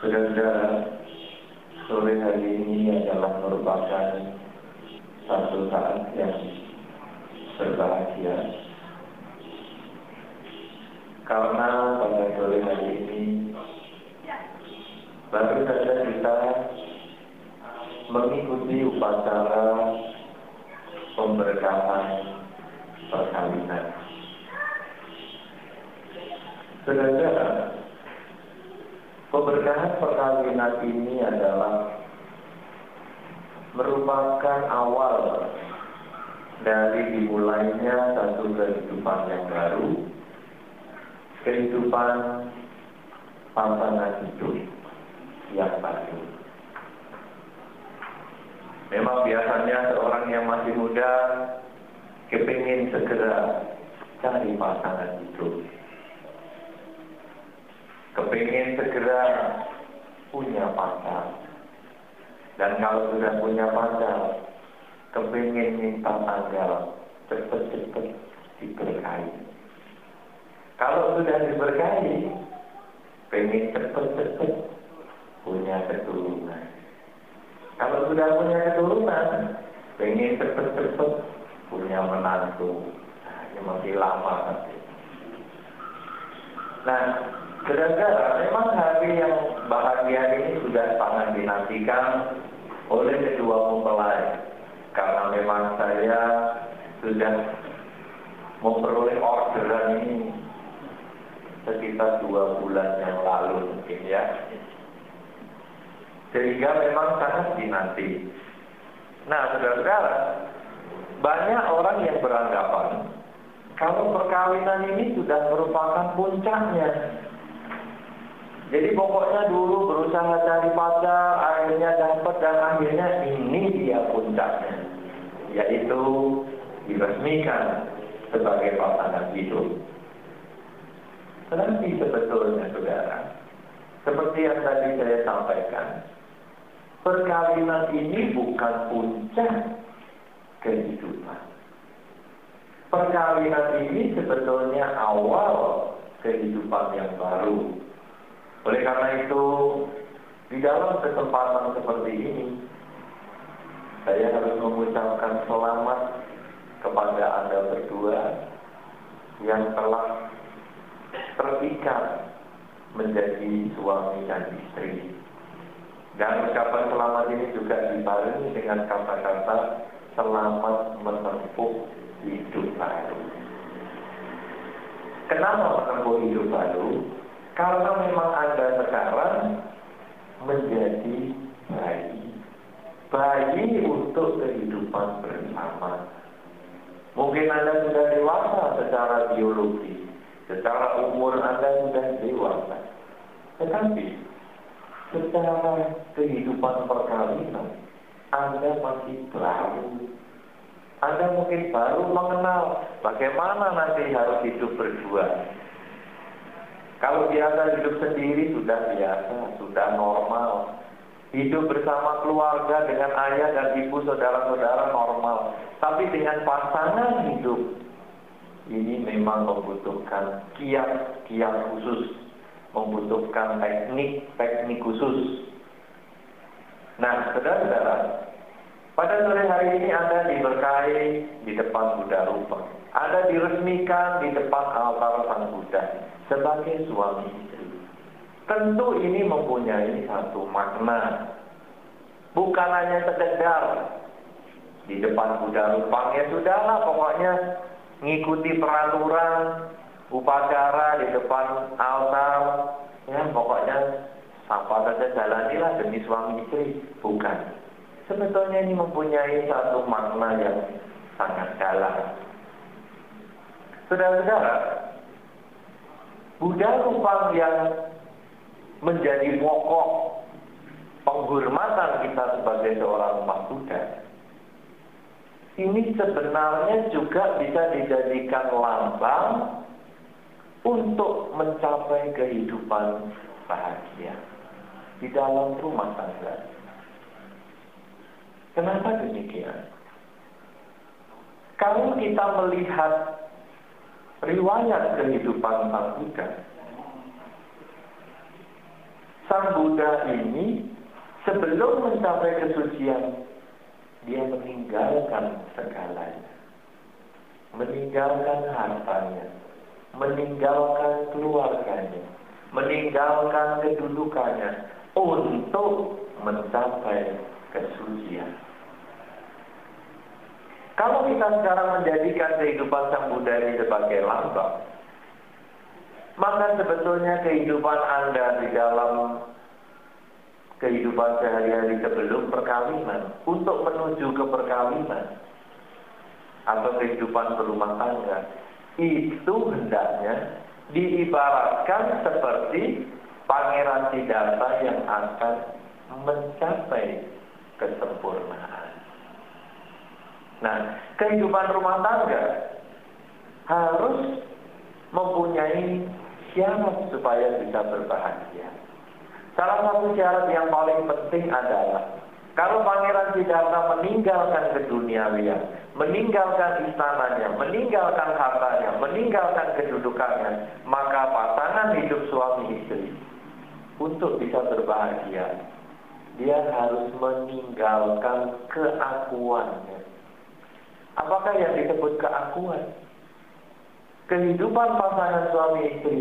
Saudara-saudara, sore hari ini adalah merupakan satu saat yang berbahagia. Karena pada sore hari ini baru saja kita mengikuti upacara pemberkahan perkawinan. Saudara, Keberkahan perkawinan ini adalah merupakan awal dari dimulainya satu kehidupan yang baru, kehidupan pasangan hidup yang baru. Memang biasanya seorang yang masih muda kepingin segera cari pasangan hidup kepingin segera punya pacar. Dan kalau sudah punya pacar, kepingin minta tanggal cepet-cepet diberkahi. Kalau sudah diberkahi, pengen cepet-cepet punya keturunan. Kalau sudah punya keturunan, pengen cepet-cepet punya menantu. Nah, ini masih lama nanti. Nah, Saudara, memang hari yang bahagia ini sudah sangat dinantikan oleh kedua mempelai. Karena memang saya sudah memperoleh orderan ini sekitar dua bulan yang lalu mungkin ya. Sehingga memang sangat dinanti. Nah, saudara-saudara, banyak orang yang beranggapan kalau perkawinan ini sudah merupakan puncaknya jadi pokoknya dulu berusaha cari pacar, akhirnya dapat dan akhirnya ini dia puncaknya, yaitu diresmikan sebagai pasangan hidup. Tetapi sebetulnya saudara, seperti yang tadi saya sampaikan, perkawinan ini bukan puncak kehidupan. Perkawinan ini sebetulnya awal kehidupan yang baru oleh karena itu, di dalam kesempatan seperti ini, saya harus mengucapkan selamat kepada Anda berdua yang telah terikat menjadi suami dan istri. Dan ucapan selamat ini juga dibarengi dengan kata-kata selamat menempuh hidup baru. Kenapa menempuh hidup baru? Karena memang Anda sekarang menjadi bayi. Bayi untuk kehidupan bersama. Mungkin Anda sudah dewasa secara biologi. Secara umur Anda sudah dewasa. Tetapi secara kehidupan perkawinan Anda masih baru. Anda mungkin baru mengenal bagaimana nanti harus hidup berdua kalau biasa hidup sendiri sudah biasa, sudah normal. Hidup bersama keluarga dengan ayah dan ibu saudara-saudara normal. Tapi dengan pasangan hidup ini memang membutuhkan kiat-kiat khusus, membutuhkan teknik-teknik khusus. Nah, saudara-saudara, pada sore hari ini Anda diberkahi di depan Buddha Rupa. Anda diresmikan di depan altar Sang Buddha sebagai suami istri. Tentu ini mempunyai satu makna. Bukan hanya sekedar di depan Buddha Rupa. Ya sudahlah pokoknya ngikuti peraturan upacara di depan altar. Ya pokoknya apa saja jalanilah demi suami istri. Bukan sebetulnya ini mempunyai satu makna yang sangat dalam. Saudara-saudara, Buddha Rupang yang menjadi pokok penghormatan kita sebagai seorang umat Buddha, ini sebenarnya juga bisa dijadikan lambang untuk mencapai kehidupan bahagia di dalam rumah tangga. Kenapa demikian? Kalau kita melihat riwayat kehidupan Sang Buddha, Sang Buddha ini sebelum mencapai kesucian, dia meninggalkan segalanya. Meninggalkan hartanya, meninggalkan keluarganya, meninggalkan kedudukannya untuk mencapai kesucian. Kalau kita sekarang menjadikan kehidupan Sang Buddha ini sebagai lambang, maka sebetulnya kehidupan Anda di dalam kehidupan sehari-hari sebelum perkawinan, untuk menuju ke perkawinan, atau kehidupan berumah tangga, itu hendaknya diibaratkan seperti Pangeran Siddhartha yang akan mencapai kesempurnaan. Nah, kehidupan rumah tangga harus mempunyai syarat supaya bisa berbahagia. Salah satu syarat yang paling penting adalah kalau Pangeran Siddhartha meninggalkan keduniawian, meninggalkan istananya, meninggalkan hartanya, meninggalkan kedudukannya, maka pasangan hidup suami istri untuk bisa berbahagia, dia harus meninggalkan keakuannya. Apakah yang disebut keakuan? Kehidupan pasangan suami istri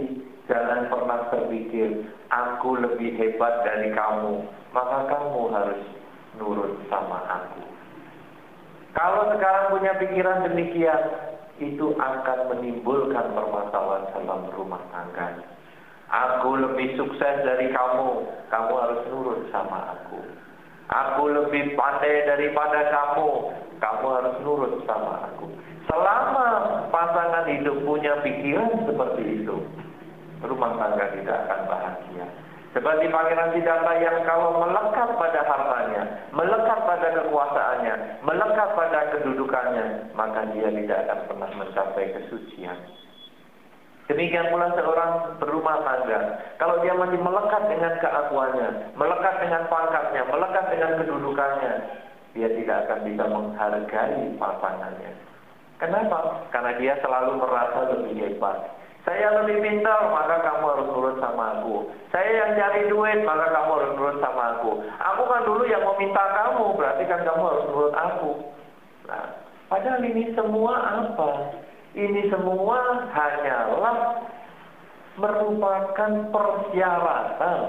jangan pernah terpikir aku lebih hebat dari kamu, maka kamu harus nurut sama aku. Kalau sekarang punya pikiran demikian, itu akan menimbulkan permasalahan dalam rumah tangga. Aku lebih sukses dari kamu, kamu harus nurut sama aku. Aku lebih pandai daripada kamu, kamu harus nurut sama aku. Selama pasangan hidup punya pikiran seperti itu, rumah tangga tidak akan bahagia. Seperti Pangeran Siddhartha yang kalau melekat pada hartanya, melekat pada kekuasaannya, melekat pada kedudukannya, maka dia tidak akan pernah mencapai kesucian. Demikian pula seorang berumah tangga. Kalau dia masih melekat dengan keakuannya, melekat dengan pangkatnya, melekat dengan kedudukannya, dia tidak akan bisa menghargai pasangannya. Kenapa? Karena dia selalu merasa lebih hebat. Saya lebih pintar, maka kamu harus nurut sama aku. Saya yang cari duit, maka kamu harus nurut sama aku. Aku kan dulu yang meminta kamu, berarti kan kamu harus nurut aku. Nah, padahal ini semua apa? Ini semua hanyalah merupakan persyaratan.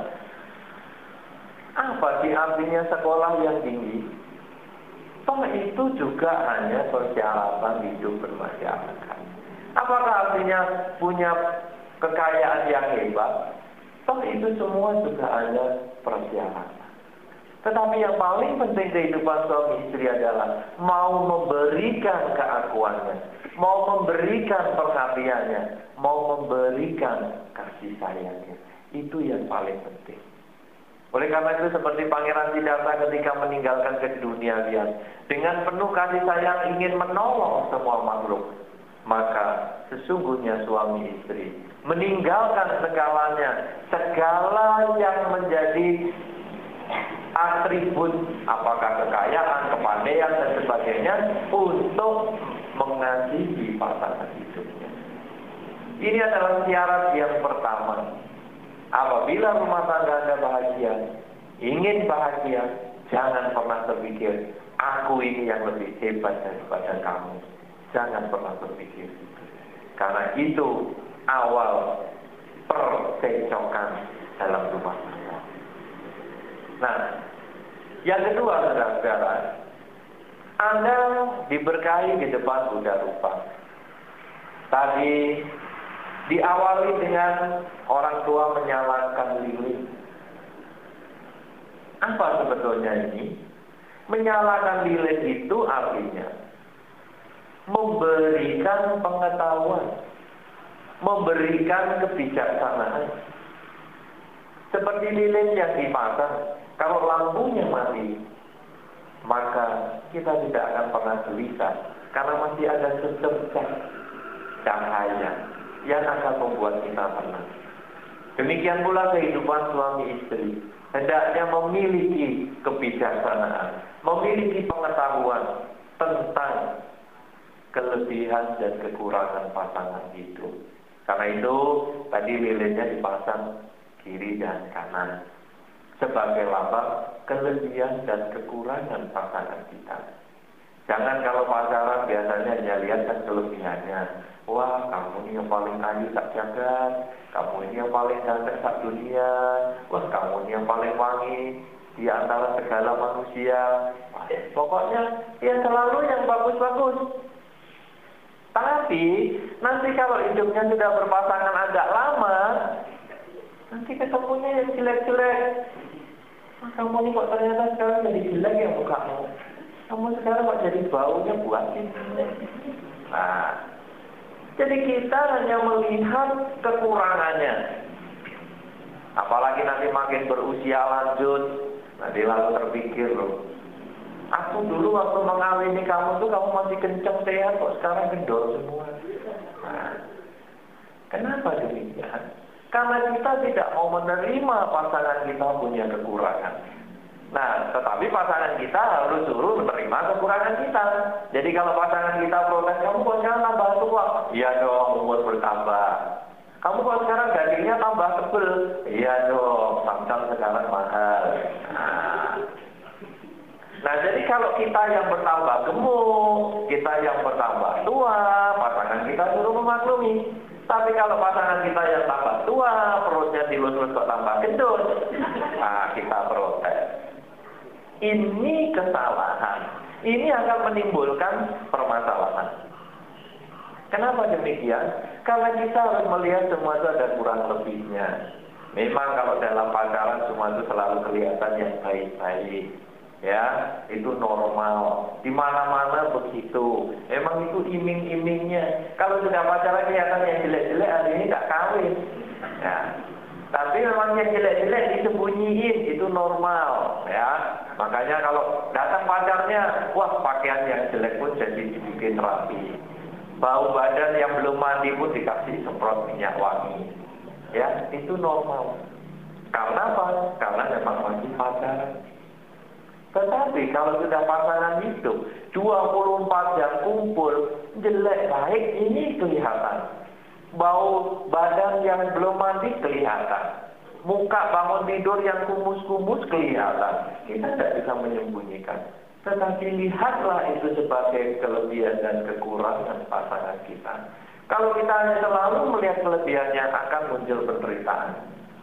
Apa sih artinya sekolah yang tinggi? Toh itu juga hanya persyaratan hidup bermasyarakat. Apakah artinya punya kekayaan yang hebat? Toh itu semua juga hanya persyaratan. Tetapi yang paling penting kehidupan suami istri adalah mau memberikan keakuannya, mau memberikan perhatiannya, mau memberikan kasih sayangnya. Itu yang paling penting. Oleh karena itu seperti Pangeran Siddhartha ketika meninggalkan keduniawian dengan penuh kasih sayang ingin menolong semua makhluk, maka sesungguhnya suami istri meninggalkan segalanya, segala yang menjadi atribut apakah kekayaan, kepandaian dan sebagainya untuk mengasihi pasangan hidupnya. Ini adalah syarat yang pertama Apabila rumah tangga Anda bahagia, ingin bahagia, jangan pernah terpikir, aku ini yang lebih hebat daripada kamu. Jangan pernah berpikir. Karena itu awal percecokan dalam rumah tangga. Nah, yang kedua, saudara-saudara, Anda diberkahi di depan Buddha Rupa. Tadi Diawali dengan orang tua menyalakan lilin. Apa sebetulnya ini? Menyalakan lilin itu artinya memberikan pengetahuan, memberikan kebijaksanaan. Seperti lilin yang dipasang, kalau lampunya mati, maka kita tidak akan pernah gelisah karena masih ada secercah cahaya yang akan membuat kita tenang. Demikian pula kehidupan suami istri. Hendaknya memiliki kebijaksanaan, memiliki pengetahuan tentang kelebihan dan kekurangan pasangan itu. Karena itu tadi lilinnya dipasang kiri dan kanan. sebagai lambang kelebihan dan kekurangan pasangan kita. Jangan kalau pacaran biasanya hanya lihat kan kelebihannya. Wah, kamu ini yang paling ayu tak jagat, kamu ini yang paling ganteng tak dunia, wah kamu ini yang paling wangi di antara segala manusia. Pokoknya ya selalu yang bagus-bagus. Tapi nanti kalau hidupnya sudah berpasangan agak lama, nanti ketemunya yang jelek-jelek. Ah, kamu ini kok ternyata sekarang jadi jelek ya mukamu. Kamu sekarang kok jadi baunya buatin. Nah, jadi kita hanya melihat kekurangannya. Apalagi nanti makin berusia lanjut, nanti lalu terpikir loh, Aku dulu waktu mengawini kamu tuh kamu masih kenceng sehat kok sekarang kendor semua. Nah, kenapa demikian? Karena kita tidak mau menerima pasangan kita punya kekurangan. Nah, tetapi pasangan kita harus suruh menerima kekurangan kita. Jadi kalau pasangan kita protes, kamu kok sekarang tambah tua? Iya dong, umur bertambah. Kamu kok sekarang dagingnya tambah tebel? Iya dong, samsam sekarang mahal. Nah, Nah, jadi kalau kita yang bertambah gemuk, kita yang bertambah tua, pasangan kita suruh memaklumi. Tapi kalau pasangan kita yang tambah tua, perutnya dilus-lus kok tambah gendut, nah kita protes. Ini kesalahan. Ini akan menimbulkan permasalahan. Kenapa demikian? Karena kita harus melihat semua itu ada kurang lebihnya. Memang kalau dalam pacaran semua itu selalu kelihatan yang baik-baik ya itu normal di mana-mana begitu emang itu iming-imingnya kalau sudah pacaran kelihatan yang jelek-jelek hari ini tak kawin ya tapi memang yang jelek-jelek disembunyiin itu normal ya makanya kalau datang pacarnya wah pakaian yang jelek pun jadi dibikin rapi bau badan yang belum mandi pun dikasih semprot minyak wangi ya itu normal karena apa? karena memang masih pacaran tetapi kalau sudah pasangan hidup 24 jam kumpul jelek baik ini kelihatan. Bau badan yang belum mandi kelihatan. Muka bangun tidur yang kumus-kumus kelihatan. Kita tidak bisa menyembunyikan. Tetapi lihatlah itu sebagai kelebihan dan kekurangan pasangan kita. Kalau kita hanya selalu melihat kelebihannya akan muncul penderitaan.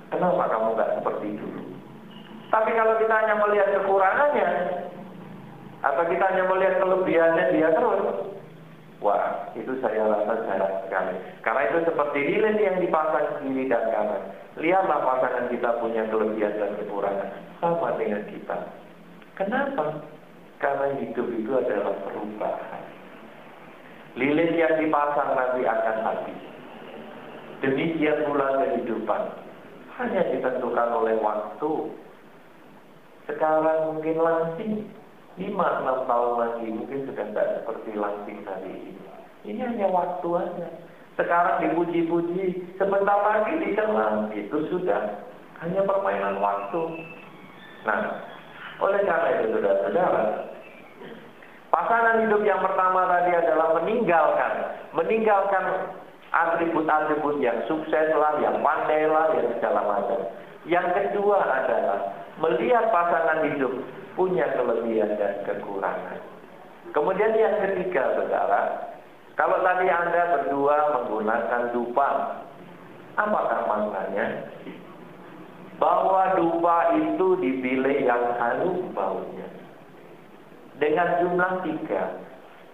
Kenapa kamu nggak seperti dulu? Tapi kalau kita hanya melihat kekurangannya, atau kita hanya melihat kelebihannya dia terus, wah itu saya rasa jarang sekali. Karena itu seperti lilin yang dipasang kiri dan kanan. Lihatlah pasangan kita punya kelebihan dan kekurangan sama dengan kita. Kenapa? Karena hidup itu adalah perubahan. Lilin yang dipasang nanti akan habis. Demikian pula kehidupan. Hanya ditentukan oleh waktu, sekarang mungkin langsing, 5-6 tahun lagi mungkin sudah tidak seperti langsing ini. Ini hanya waktu aja. Sekarang dipuji-puji, sebentar lagi dicela, itu sudah hanya permainan waktu. Nah, oleh karena itu saudara-saudara, pasangan hidup yang pertama tadi adalah meninggalkan, meninggalkan atribut-atribut yang sukses lah, yang pandai lah, yang segala macam. Yang kedua adalah melihat pasangan hidup punya kelebihan dan kekurangan. Kemudian yang ketiga, saudara, kalau tadi Anda berdua menggunakan dupa, apakah maknanya? Bahwa dupa itu dipilih yang harum baunya. Dengan jumlah tiga.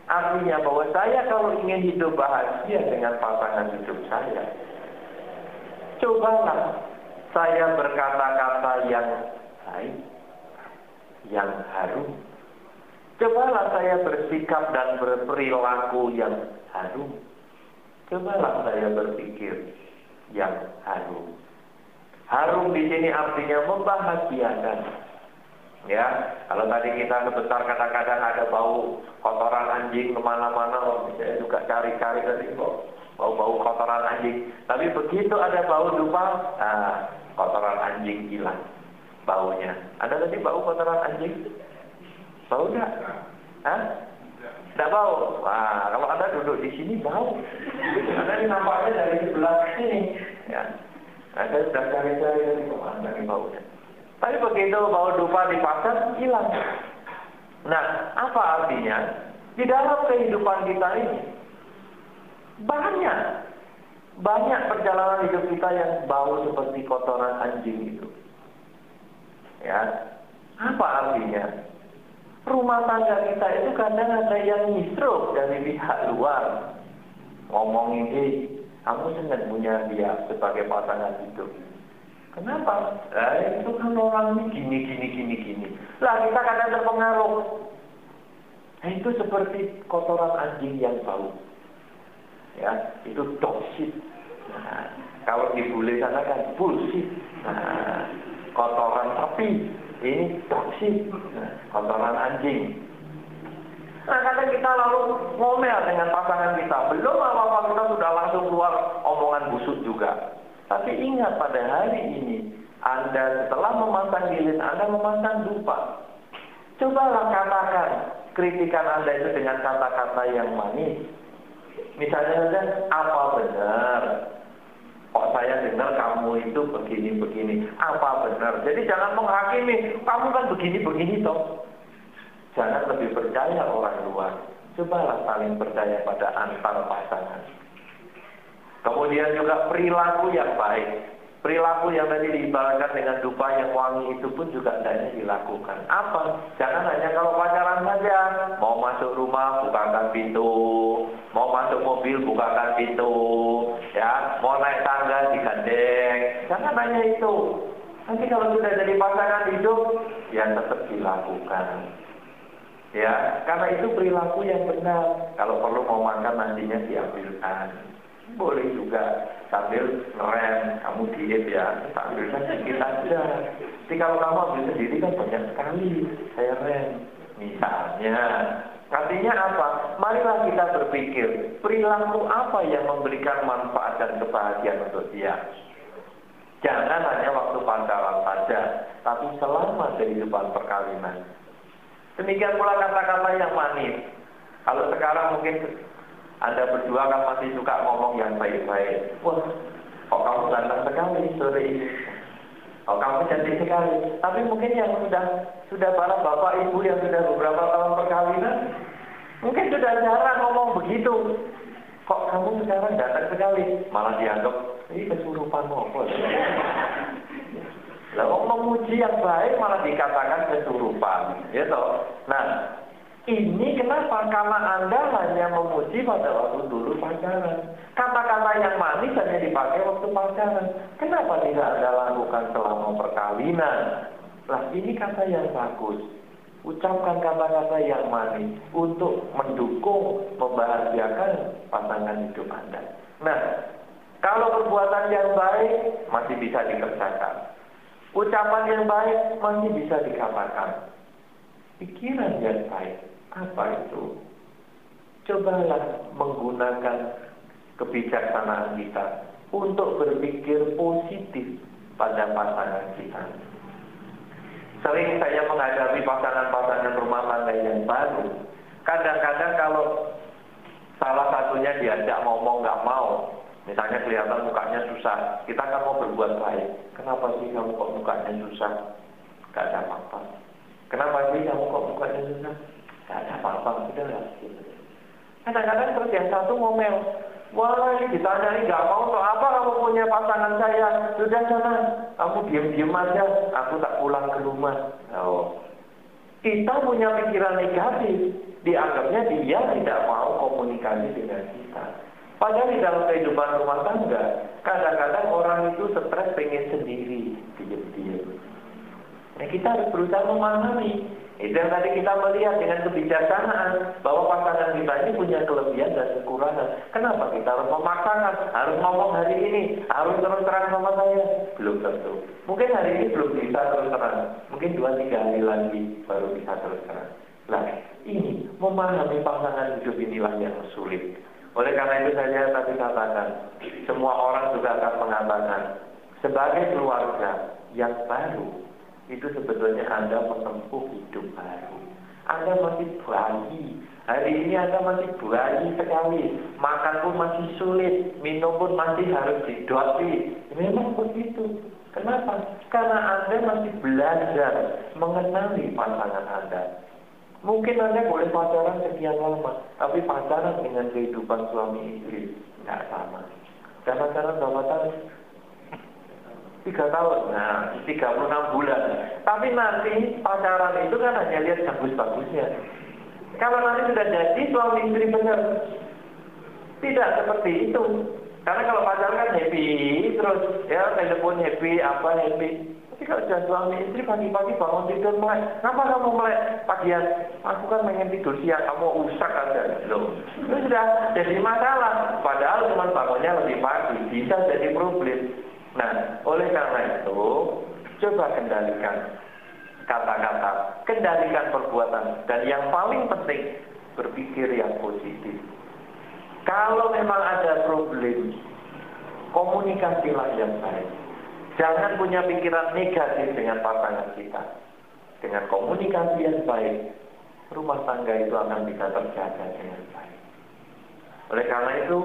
Artinya bahwa saya kalau ingin hidup bahagia dengan pasangan hidup saya, cobalah saya berkata-kata yang baik, yang harum. Cobalah saya bersikap dan berperilaku yang harum. Cobalah saya berpikir yang harum. Harum di sini artinya membahagiakan. Ya, kalau tadi kita sebesar kadang-kadang ada bau kotoran anjing ke mana-mana, saya juga cari-cari tadi kok bau-bau kotoran anjing. Tapi begitu ada bau dupa, nah, kotoran anjing hilang baunya. Ada tadi bau kotoran anjing? Bau enggak? Hah? Tidak bau. Wah, kalau Anda duduk di sini bau. Anda ini nampaknya dari sebelah sini. Ya. Anda sudah cari-cari dari ke mana baunya. Tapi begitu bawa dupa di pasar, hilang. Nah, apa artinya? Di dalam kehidupan kita ini, banyak, banyak perjalanan hidup kita yang bau seperti kotoran anjing itu. Ya, apa artinya? Rumah tangga kita itu kadang ada yang misro dari pihak luar. Ngomongin, eh, kamu senang punya dia sebagai pasangan hidup. Kenapa? Eh, itu kan orang ini gini, gini, gini, gini. Lah kita kadang terpengaruh. Nah, itu seperti kotoran anjing yang bau. Ya, itu toksik. Nah, kalau di bule sana kan bullshit. Nah, kotoran sapi. Ini toksik. Nah, kotoran anjing. Nah, kadang kita lalu ngomel dengan pasangan kita. Belum apa-apa kita sudah langsung keluar omongan busuk juga. Tapi ingat pada hari ini, Anda setelah memasang lilin, Anda memasang dupa. Cobalah katakan kritikan Anda itu dengan kata-kata yang manis. Misalnya saja, apa benar? Kok saya dengar kamu itu begini-begini. Apa benar? Jadi jangan menghakimi, kamu kan begini-begini toh. Jangan lebih percaya orang luar. Cobalah saling percaya pada antar pasangan. Kemudian juga perilaku yang baik. Perilaku yang tadi diibaratkan dengan dupa yang wangi itu pun juga hendaknya dilakukan. Apa? Jangan hanya kalau pacaran saja. Mau masuk rumah, bukakan pintu. Mau masuk mobil, bukakan pintu. Ya, mau naik tangga, digandeng. Jangan hanya itu. Nanti kalau sudah jadi pasangan hidup, ya tetap dilakukan. Ya, karena itu perilaku yang benar. Kalau perlu mau makan nantinya diambilkan boleh juga sambil ngerem kamu diet ya sambil sedikit aja tapi kalau kamu ambil sendiri kan banyak sekali saya rem misalnya artinya apa marilah kita berpikir perilaku apa yang memberikan manfaat dan kebahagiaan untuk dia jangan hanya waktu pacaran saja tapi selama kehidupan perkawinan demikian pula kata-kata yang manis kalau sekarang mungkin anda berdua kan masih suka ngomong yang baik-baik. Wah, kok kamu ganteng sekali sore ini. Oh, kamu cantik sekali. Tapi mungkin yang sudah sudah para bapak ibu yang sudah beberapa tahun perkawinan, mungkin sudah jarang ngomong begitu. Kok kamu sekarang datang sekali? Malah dianggap, ini kesurupan apa? Lalu memuji yang baik malah dikatakan kesurupan. Gitu. Nah, ini kenapa? Karena Anda hanya memuji pada waktu dulu pacaran. Kata-kata yang manis hanya dipakai waktu pacaran. Kenapa tidak Anda lakukan selama perkawinan? Lah ini kata yang bagus. Ucapkan kata-kata yang manis untuk mendukung, membahagiakan pasangan hidup Anda. Nah, kalau perbuatan yang baik masih bisa dikerjakan. Ucapan yang baik masih bisa dikatakan. Pikiran yang baik apa itu? Cobalah menggunakan kebijaksanaan kita untuk berpikir positif pada pasangan kita. Sering saya menghadapi pasangan-pasangan rumah tangga yang baru. Kadang-kadang kalau salah satunya diajak ngomong nggak mau, misalnya kelihatan mukanya susah, kita kan mau berbuat baik. Kenapa sih kamu kok mukanya susah? Gak ada apa-apa. Kenapa sih kamu kok mukanya susah? Ada apa-apa, sudah lah. Kadang-kadang terus satu ngomel, Wah, ditanyai nggak mau untuk apa kamu punya pasangan saya? Sudah sana, kamu diam-diam aja, aku tak pulang ke rumah. Oh. Kita punya pikiran negatif, dianggapnya dia tidak mau komunikasi dengan kita. Padahal di dalam kehidupan rumah tangga, kadang-kadang orang itu stres pengen sendiri, diam-diam. Nah, kita harus berusaha memahami itu yang tadi kita melihat dengan kebijaksanaan bahwa pasangan kita ini punya kelebihan dan kekurangan. Kenapa kita harus memaksakan, harus ngomong hari ini, harus terus terang sama saya? Belum tentu. Mungkin hari ini belum bisa terus terang. Mungkin dua tiga hari lagi baru bisa terus terang. Nah, ini memahami pasangan hidup inilah yang sulit. Oleh karena itu saya tadi katakan, semua orang juga akan mengatakan, sebagai keluarga yang baru, itu sebetulnya Anda menempuh hidup baru. Anda masih bayi. Hari ini Anda masih bayi sekali. Makan pun masih sulit. Minum pun masih harus didoti. Memang begitu. Kenapa? Karena Anda masih belajar mengenali pasangan Anda. Mungkin Anda boleh pacaran sekian lama, tapi pacaran dengan kehidupan suami istri nggak sama. Dan pacaran berapa? Tiga tahun, nah tiga puluh enam bulan. Tapi nanti pacaran itu kan hanya lihat bagus-bagusnya. Kalau nanti sudah jadi suami istri benar, tidak seperti itu. Karena kalau pacaran kan happy, terus ya telepon happy, apa happy. Tapi kalau sudah suami istri pagi-pagi bangun tidur mulai, kenapa kamu mulai pagian? Aku kan pengen tidur siang, kamu usak aja. Loh, itu sudah jadi masalah. Padahal cuma bangunnya lebih pagi, bisa jadi problem. Nah, oleh karena itu, coba kendalikan kata-kata, kendalikan perbuatan, dan yang paling penting, berpikir yang positif. Kalau memang ada problem, komunikasilah yang baik. Jangan punya pikiran negatif dengan pasangan kita. Dengan komunikasi yang baik, rumah tangga itu akan bisa terjaga dengan baik. Oleh karena itu,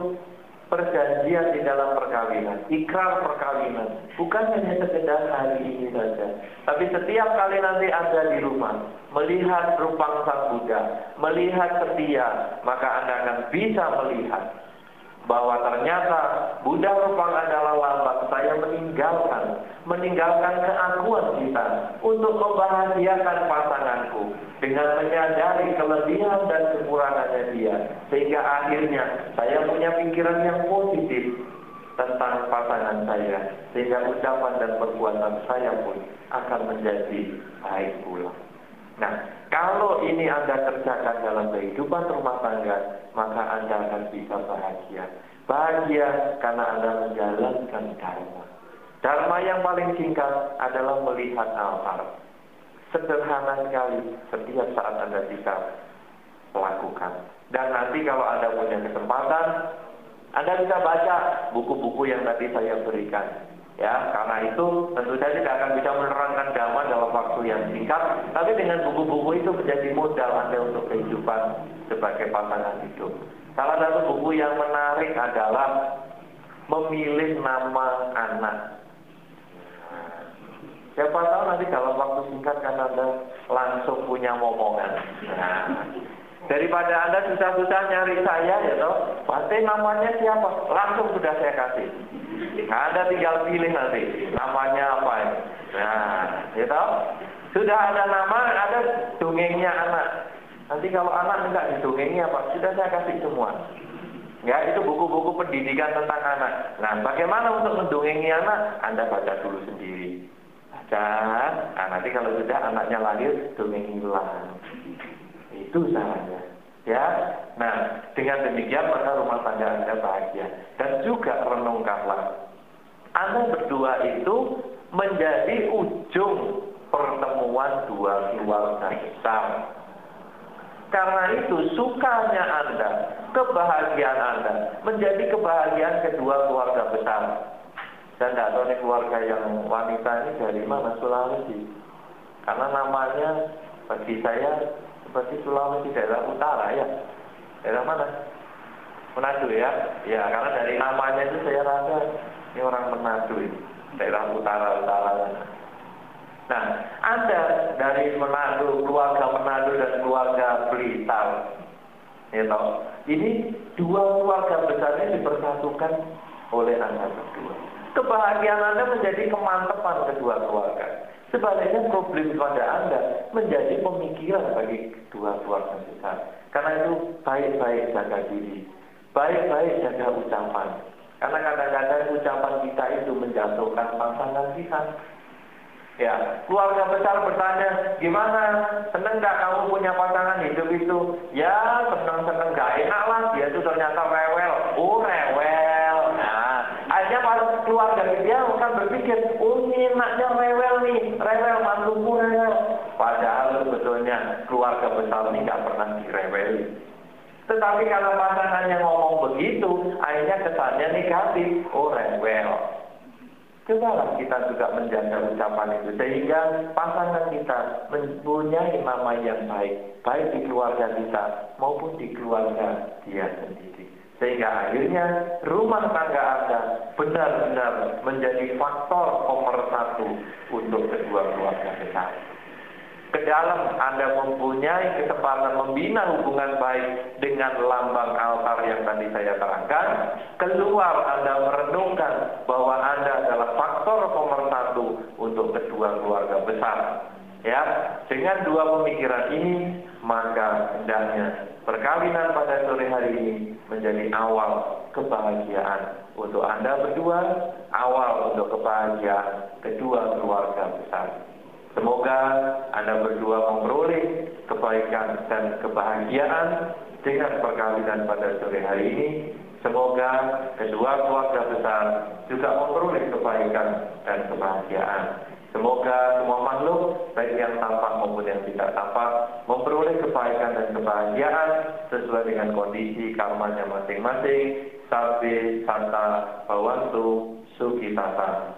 perjanjian di dalam perkawinan, ikrar perkawinan, bukan hanya sekedar hari ini saja, tapi setiap kali nanti Anda di rumah melihat rupang sang Buddha, melihat setia, maka Anda akan bisa melihat bahwa ternyata Buddha Rupang adalah lambang saya meninggalkan, meninggalkan keakuan kita untuk membahagiakan pasanganku dengan menyadari kelebihan dan kekurangannya dia, sehingga akhirnya saya punya pikiran yang positif tentang pasangan saya, sehingga ucapan dan perbuatan saya pun akan menjadi baik pula. Nah, kalau ini Anda kerjakan dalam kehidupan rumah tangga, maka Anda akan bisa bahagia. Bahagia karena Anda menjalankan Dharma. Dharma yang paling singkat adalah melihat altar. Sederhana sekali setiap saat Anda bisa lakukan. Dan nanti kalau Anda punya kesempatan, Anda bisa baca buku-buku yang tadi saya berikan Ya, karena itu tentu saja tidak akan bisa menerangkan dhamma dalam waktu yang singkat, tapi dengan buku-buku itu menjadi modal Anda untuk kehidupan sebagai pasangan hidup. Salah satu buku yang menarik adalah memilih nama anak. Siapa tahu nanti dalam waktu singkat kan Anda langsung punya momongan. Nah, daripada Anda susah-susah nyari saya ya toh, pasti namanya siapa? Langsung sudah saya kasih. Anda tinggal pilih nanti namanya apa ini. Nah, ya tahu? Sudah ada nama, ada dongengnya anak. Nanti kalau anak minta didongengi apa? Sudah saya kasih semua. Ya, itu buku-buku pendidikan tentang anak. Nah, bagaimana untuk mendongengi anak? Anda baca dulu sendiri. Baca. Nah, nanti kalau sudah anaknya lahir, dongengi ulang. Itu caranya. Ya, nah dengan demikian maka rumah tangga anda bahagia dan juga renungkanlah. Anda berdua itu menjadi ujung pertemuan dua keluarga besar. Karena itu sukanya Anda, kebahagiaan Anda menjadi kebahagiaan kedua keluarga besar. Dan tidak tahu ini keluarga yang wanita ini dari mana Sulawesi. Karena namanya bagi saya seperti Sulawesi daerah utara ya. Daerah mana? Manado ya. Ya, karena dari namanya itu saya rasa ini orang Manado ini. Daerah utara-utara. Nah, Anda dari Manado, keluarga Manado dan keluarga Blitar. Ya toh. Ini dua keluarga besarnya dipersatukan oleh Anda berdua. Kebahagiaan Anda menjadi kemantapan kedua keluarga. Sebaliknya problem pada Anda menjadi pemikiran bagi dua keluarga besar. Karena itu baik-baik jaga diri, baik-baik jaga ucapan. Karena kadang-kadang ucapan kita itu menjatuhkan pasangan kita. Ya, keluarga besar bertanya, gimana? Seneng nggak kamu punya pasangan hidup itu? Ya, seneng-seneng gak enak lah. Dia itu ternyata rewel. Oh, rewel. Nah, akhirnya pas keluarga dia akan berpikir, oh ini enaknya rewel nih, rewel rewel. Padahal sebetulnya keluarga besar ini nggak pernah direweli. Tetapi kalau pasangannya ngomong begitu, akhirnya kesannya negatif. Oh rewel. Cobalah kita juga menjaga ucapan itu sehingga pasangan kita mempunyai nama yang baik, baik di keluarga kita maupun di keluarga dia sendiri. Sehingga akhirnya rumah tangga Anda benar-benar menjadi faktor nomor satu untuk kedua keluarga besar. Ke dalam Anda mempunyai kesempatan membina hubungan baik dengan lambang altar yang tadi saya terangkan. Keluar Anda merenungkan bahwa Anda adalah faktor nomor satu untuk kedua keluarga besar. Ya, dengan dua pemikiran ini, maka hendaknya perkawinan pada sore hari ini menjadi awal kebahagiaan untuk Anda berdua, awal untuk kebahagiaan kedua keluarga besar. Semoga Anda berdua memperoleh kebaikan dan kebahagiaan dengan perkawinan pada sore hari ini. Semoga kedua keluarga besar juga memperoleh kebaikan dan kebahagiaan. Semoga semua makhluk, baik yang tampak maupun yang tidak tampak, memperoleh kebaikan dan kebahagiaan sesuai dengan kondisi karmanya masing-masing. Sabi santa bawantu Suki Tata.